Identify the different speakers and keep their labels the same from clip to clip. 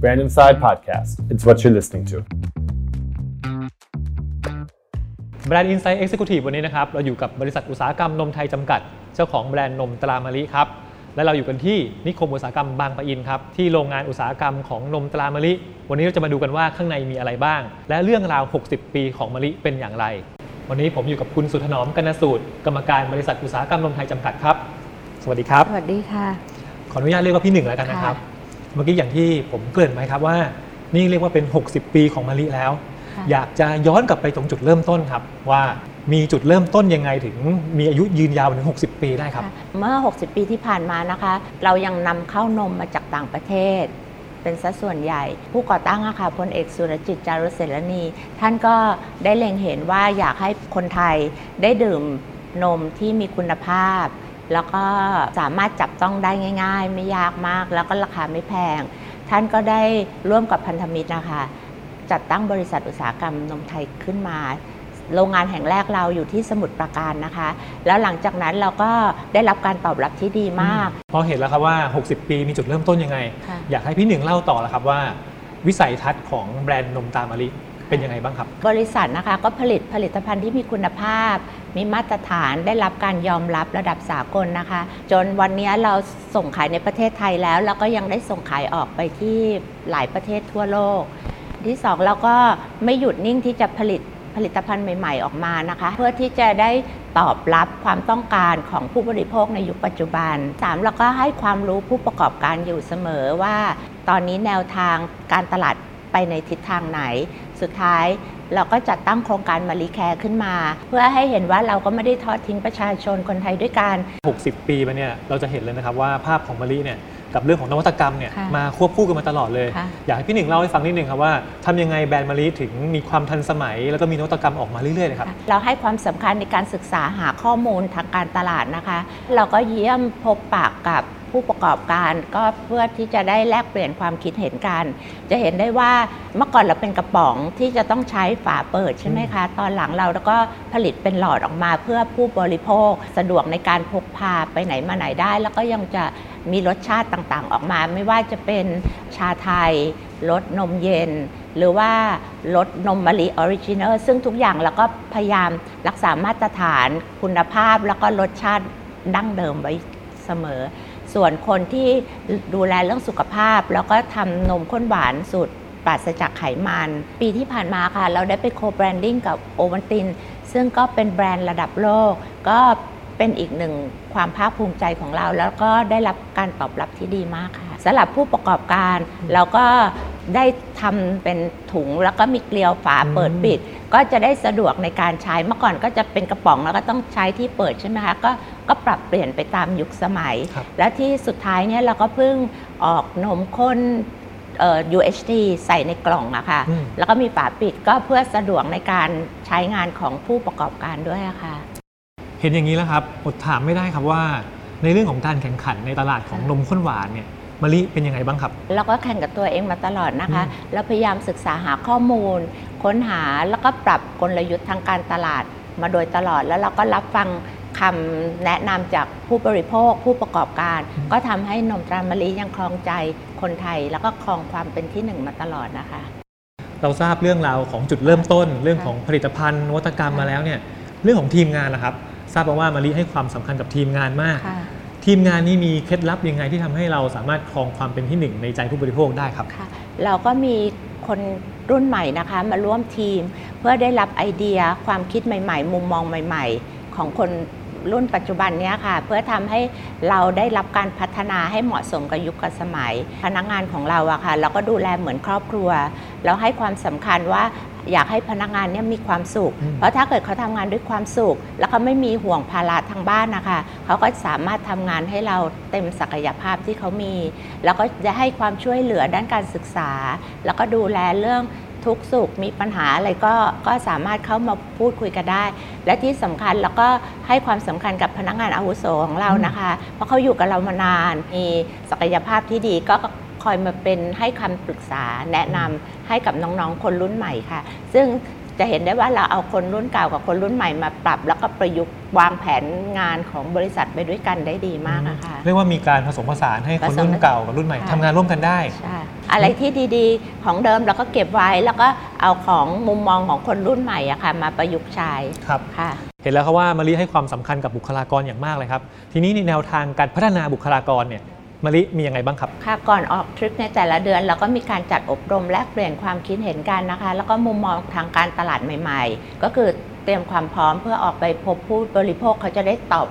Speaker 1: Brand Inside Podcast. It's what you're listening to.
Speaker 2: แบรนด์ Insight Executive วันนี้นะครับ เราอยู่กับบริษัทอุตสาหกรรมนมไทยจำกัด เจ้าของแบรนด์นมตรามะลิครับ และเราอยู่กันที่นิคมอุตสาหกรรมบางปะอินครับ ที่โรงงานอุตสาหกรรมของนมตรามะลิ วันนี้เราจะมาดูกันว่าข้างในมีอะไรบ้าง และเรื่องราว 60 ปีของมะลิเป็นอย่างไร วันนี้ผมอยู่กับคุณสุถนอมกนสูตร กรรมการบริษัทอุตสาหกรรมนมไทยจำกัดครับ วัสดีครับ
Speaker 3: สวัสดีค่ะ
Speaker 2: ขออนุญาตเรียกว่าพี่หนึ่งแล้วกันนะครับ เมื่อกี้อย่างที่ผมเกริ่นไว้ครับว่า นี่เรียกว่าเป็น 60 ปีของมะลิแล้ว
Speaker 3: ค่ะ
Speaker 2: อยากจะย้อนกลับไปตรงจุดเริ่มต้นครับ ว่ามีจุดเริ่มต้นยังไงถึงมีอายุยืนยาวถึง 60 ปีได้ครับ
Speaker 3: ค่ะเมื่อ 60 ปีที่ผ่านมานะคะ เรายังนำเข้านมมาจากต่างประเทศ เป็นสัดส่วนใหญ่ ผู้ก่อตั้งอะค่ะพลเอกสุรจิตจารุเสรณี ท่านก็ได้เล็งเห็นว่าอยากให้คนไทยได้ดื่มนมที่มีคุณภาพ แล้วก็สามารถจับต้องได้ง่าย ๆ ไม่ยากมาก แล้วก็ราคาไม่แพง ท่านก็ได้ร่วมกับพันธมิตรนะคะ จัดตั้งบริษัทอุตสาหกรรมนมไทยขึ้นมาโรงงานแห่งแรกเราอยู่ที่สมุทรปราการนะคะ แล้วหลังจากนั้นเราก็ได้รับการตอบรับที่ดีมาก
Speaker 2: พอเห็นแล้วครับว่า 60 ปีมีจุดเริ่มต้นยังไง
Speaker 3: ค่ะ
Speaker 2: อยากให้พี่หนึ่งเล่าต่อแล้วครับว่า วิสัยทัศน์ของแบรนด์นมตามะลิ เป็นยังไงบ้างครับ
Speaker 3: บริษัทนะคะก็ผลิตผลิตภัณฑ์ที่มีคุณภาพ มีมาตรฐานได้รับการยอมรับระดับสากลนะคะ จนวันนี้เราส่งขายในประเทศไทยแล้ว แล้วก็ยังได้ส่งขายออกไปที่หลายประเทศทั่วโลก ที่สองเราก็ไม่หยุดนิ่งที่จะผลิตผลิตภัณฑ์ใหม่ ๆ ออกมานะคะ เพื่อที่จะได้ตอบรับความต้องการของผู้บริโภคในยุคปัจจุบันสามเราก็ให้ความรู้ผู้ประกอบการอยู่เสมอว่า ตอนนี้แนวทางการตลาดไปในทิศทางไหน สุดท้ายเราก็จัดตั้งโครงการมารีแคร์ขึ้นมา เพื่อให้เห็นว่าเราก็ไม่ได้ทอดทิ้งประชาชนคนไทยด้วยกัน
Speaker 2: 60 ปีมาเนี่ยเราจะเห็นเลยนะครับว่าภาพของมะลิเนี่ยกับเรื่องของนวัตกรรมเนี่ย
Speaker 3: ค่ะ
Speaker 2: มาควบคู่กันมาตลอดเลย
Speaker 3: ค่ะ
Speaker 2: อยากให้พี่หนึ่งเล่าให้ฟังนิดนึงครับว่าทำยังไงแบรนด์มะลิถึงมีความทันสมัย แล้วก็มีนวัตกรรมออกมาเรื่อยๆเลยครับ
Speaker 3: เราให้ความสำคัญในการศึกษาหาข้อมูลทางการตลาดนะคะ เราก็เยี่ยมพบปะกับ ผู้ประกอบการก็เพื่อที่จะได้แลกเปลี่ยนความคิดเห็นกัน จะเห็นได้ว่าเมื่อก่อนเราเป็นกระป๋องที่จะต้องใช้ฝาเปิดใช่ไหมคะ ตอนหลังเราแล้วก็ผลิตเป็นหลอดออกมาเพื่อผู้บริโภคสะดวกในการพกพาไปไหนมาไหนได้ แล้วก็ยังจะมีรสชาติต่างๆ ออกมา ไม่ว่าจะเป็นชาไทยรสนมเย็น หรือว่ารสนมมะลิ original ซึ่งทุกอย่างเราก็พยายามรักษามาตรฐานคุณภาพแล้วก็รสชาติดั้งเดิมไว้เสมอ ส่วนคนที่ดูแลเรื่องสุขภาพ แล้วก็ทำนมข้นหวานสูตรปราศจากไขมัน ปีที่ผ่านมาค่ะ เราได้ไปโคแบรนดิ้งกับโอวันติน ซึ่งก็เป็นแบรนด์ระดับโลก ก็เป็นอีกหนึ่งความภาคภูมิใจของเรา แล้วก็ได้รับการตอบรับที่ดีมากค่ะสำหรับผู้ประกอบการเราก็ได้ทำเป็นถุงแล้วก็มีเกลียวฝาเปิดปิด ก็จะได้สะดวกในการใช้เมื่อก่อนก็จะเป็นกระป๋องแล้วก็ต้องใช้ที่เปิดใช่ไหมคะก็ก็ปรับเปลี่ยนไปตามยุคสมัย
Speaker 2: ครับ
Speaker 3: และที่สุดท้ายเนี่ยเราก็เพิ่งออกนมข้นเอ่อ UHT ใส่ในกล่องอะค่ะ
Speaker 2: อืม
Speaker 3: แล้วก็มีฝาปิดก็เพื่อสะดวกในการใช้งานของผู้ประกอบการด้วยอะค่ะ
Speaker 2: เห็นอย่างนี้แล้วครับอดถามไม่ได้ครับว่า ในเรื่องของการแข่งขันในตลาดของนมข้นหวานเนี่ย มะลิเป็นยังไงบ้างครับ
Speaker 3: เราก็แข่งกับตัวเองมาตลอดนะคะ
Speaker 2: อืม
Speaker 3: เราพยายามศึกษาหาข้อมูล ค้นหาแล้วก็ปรับกลยุทธ์ทางการตลาดมาโดยตลอด แล้วเราก็รับฟังคำแนะนำจากผู้บริโภคผู้ประกอบการ ก็ทำให้นมตรามะลิยังครองใจคนไทย แล้วก็ครองความเป็นที่หนึ่งมาตลอดนะคะ
Speaker 2: เราทราบเรื่องราวของจุดเริ่มต้น เรื่องของผลิตภัณฑ์นวัตกรรมมาแล้วเนี่ยเรื่องของทีมงานนะครับ ทราบมาว่ามะลิให้ความสำคัญกับทีมงานมาก
Speaker 3: ค่ะ
Speaker 2: ทีมงานนี้มีเคล็ดลับยังไงที่ทำให้เราสามารถครองความเป็นที่หนึ่งในใจผู้บริโภคได้ครับ
Speaker 3: ค่ะเราก็มีคนรุ่นใหม่นะคะมาร่วมทีม เพื่อได้รับไอเดียความคิดใหม่ ๆ มุมมองใหม่ ๆ ของคน รุ่นปัจจุบันเนี้ยค่ะ เพื่อทำให้เราได้รับการพัฒนาให้เหมาะสมกับยุคกับสมัย พนักงานของเราอะค่ะ เราก็ดูแลเหมือนครอบครัว เราให้ความสำคัญว่าอยากให้พนักงานเนี่ยมีความสุข
Speaker 2: อืม
Speaker 3: เพราะถ้าเกิดเขาทำงานด้วยความสุข แล้วเขาไม่มีห่วงภาระทางบ้านนะคะ เขาก็สามารถทำงานให้เราเต็มศักยภาพที่เขามี แล้วก็จะให้ความช่วยเหลือด้านการศึกษา แล้วก็ดูแลเรื่อง ทุกข์สุขมีปัญหาอะไรก็ก็สามารถเข้ามาพูดคุยกันได้ และที่สำคัญแล้วก็ให้ความสำคัญกับพนักงานอาวุโสของเรานะคะ เพราะเขาอยู่กับเรามานาน มีศักยภาพที่ดีก็คอยมาเป็นให้คำปรึกษาแนะนำให้กับน้องๆ คนรุ่นใหม่ค่ะ ซึ่งจะเห็นได้ว่าเราเอาคนรุ่นเก่ากับคนรุ่นใหม่มาปรับ แล้วก็ประยุกต์วางแผนงานของบริษัทไปด้วยกันได้ดีมากอะค่ะ
Speaker 2: เรียกว่ามีการผสมผสานให้คนรุ่นเก่ากับรุ่นใหม่
Speaker 3: ค่ะ
Speaker 2: ทำงานร่วมกันได้
Speaker 3: ใช่ อะไรที่ดีๆ ของเดิมเราก็เก็บไว้แล้วก็เอาของมุมมองของคนรุ่นใหม่อะค่ะมาประยุกต์ใช้
Speaker 2: ครับ
Speaker 3: ค่ะ
Speaker 2: เห็นแล้วครับว่ามาริให้ความสำคัญกับบุคลากรอย่างมากเลยครับ ทีนี้ในแนวทางการพัฒนาบุคลากรเนี่ยมาริมียังไงบ้างครับ
Speaker 3: ค่ะ ก่อนออกทริปในแต่ละเดือนเราก็มีการจัดอบรมแลกเปลี่ยนความคิดเห็นกันนะคะ แล้วก็มุมมองทางการตลาดใหม่ ๆ ก็คือเตรียมความพร้อมเพื่อออกไปพบผู้บริโภคเขาจะได้ตอบ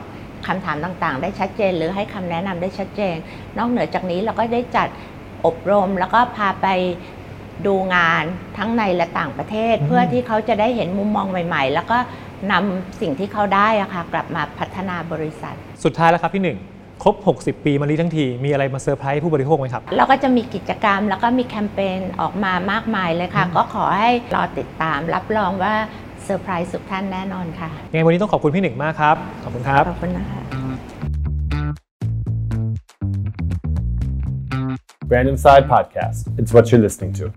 Speaker 3: คำถามต่างๆ ได้ชัดเจน หรือให้คำแนะนำได้ชัดเจน นอกเหนือจากนี้เราก็ได้จัด อบรม แล้วก็พาไปดูงานทั้งในและต่างประเทศ
Speaker 2: อืม
Speaker 3: เพื่อที่เขาจะได้เห็นมุมมองใหม่ ๆ แล้วก็นำสิ่งที่เขาได้อะค่ะกลับมาพัฒนาบริษัท
Speaker 2: สุดท้ายแล้วครับพี่หนึ่งครบ 60 ปีมาริทั้งที มีอะไรมาเซอร์ไพรส์ผู้บริโภคไหมครับ
Speaker 3: เราก็จะมีกิจกรรมแล้วก็มีแคมเปญออกมามากมายเลยค่ะ
Speaker 2: อืม
Speaker 3: ก็ขอให้รอติดตามรับรองว่าเซอร์ไพรส์สุกท่านแน่นอนค่ะ
Speaker 2: ยังไงวันนี้ต้องขอบคุณพี่หนึ่งมากครับ ขอบคุณครับ
Speaker 3: ขอบคุณนะคะ
Speaker 1: Brand Inside Podcast. It's what you're listening to.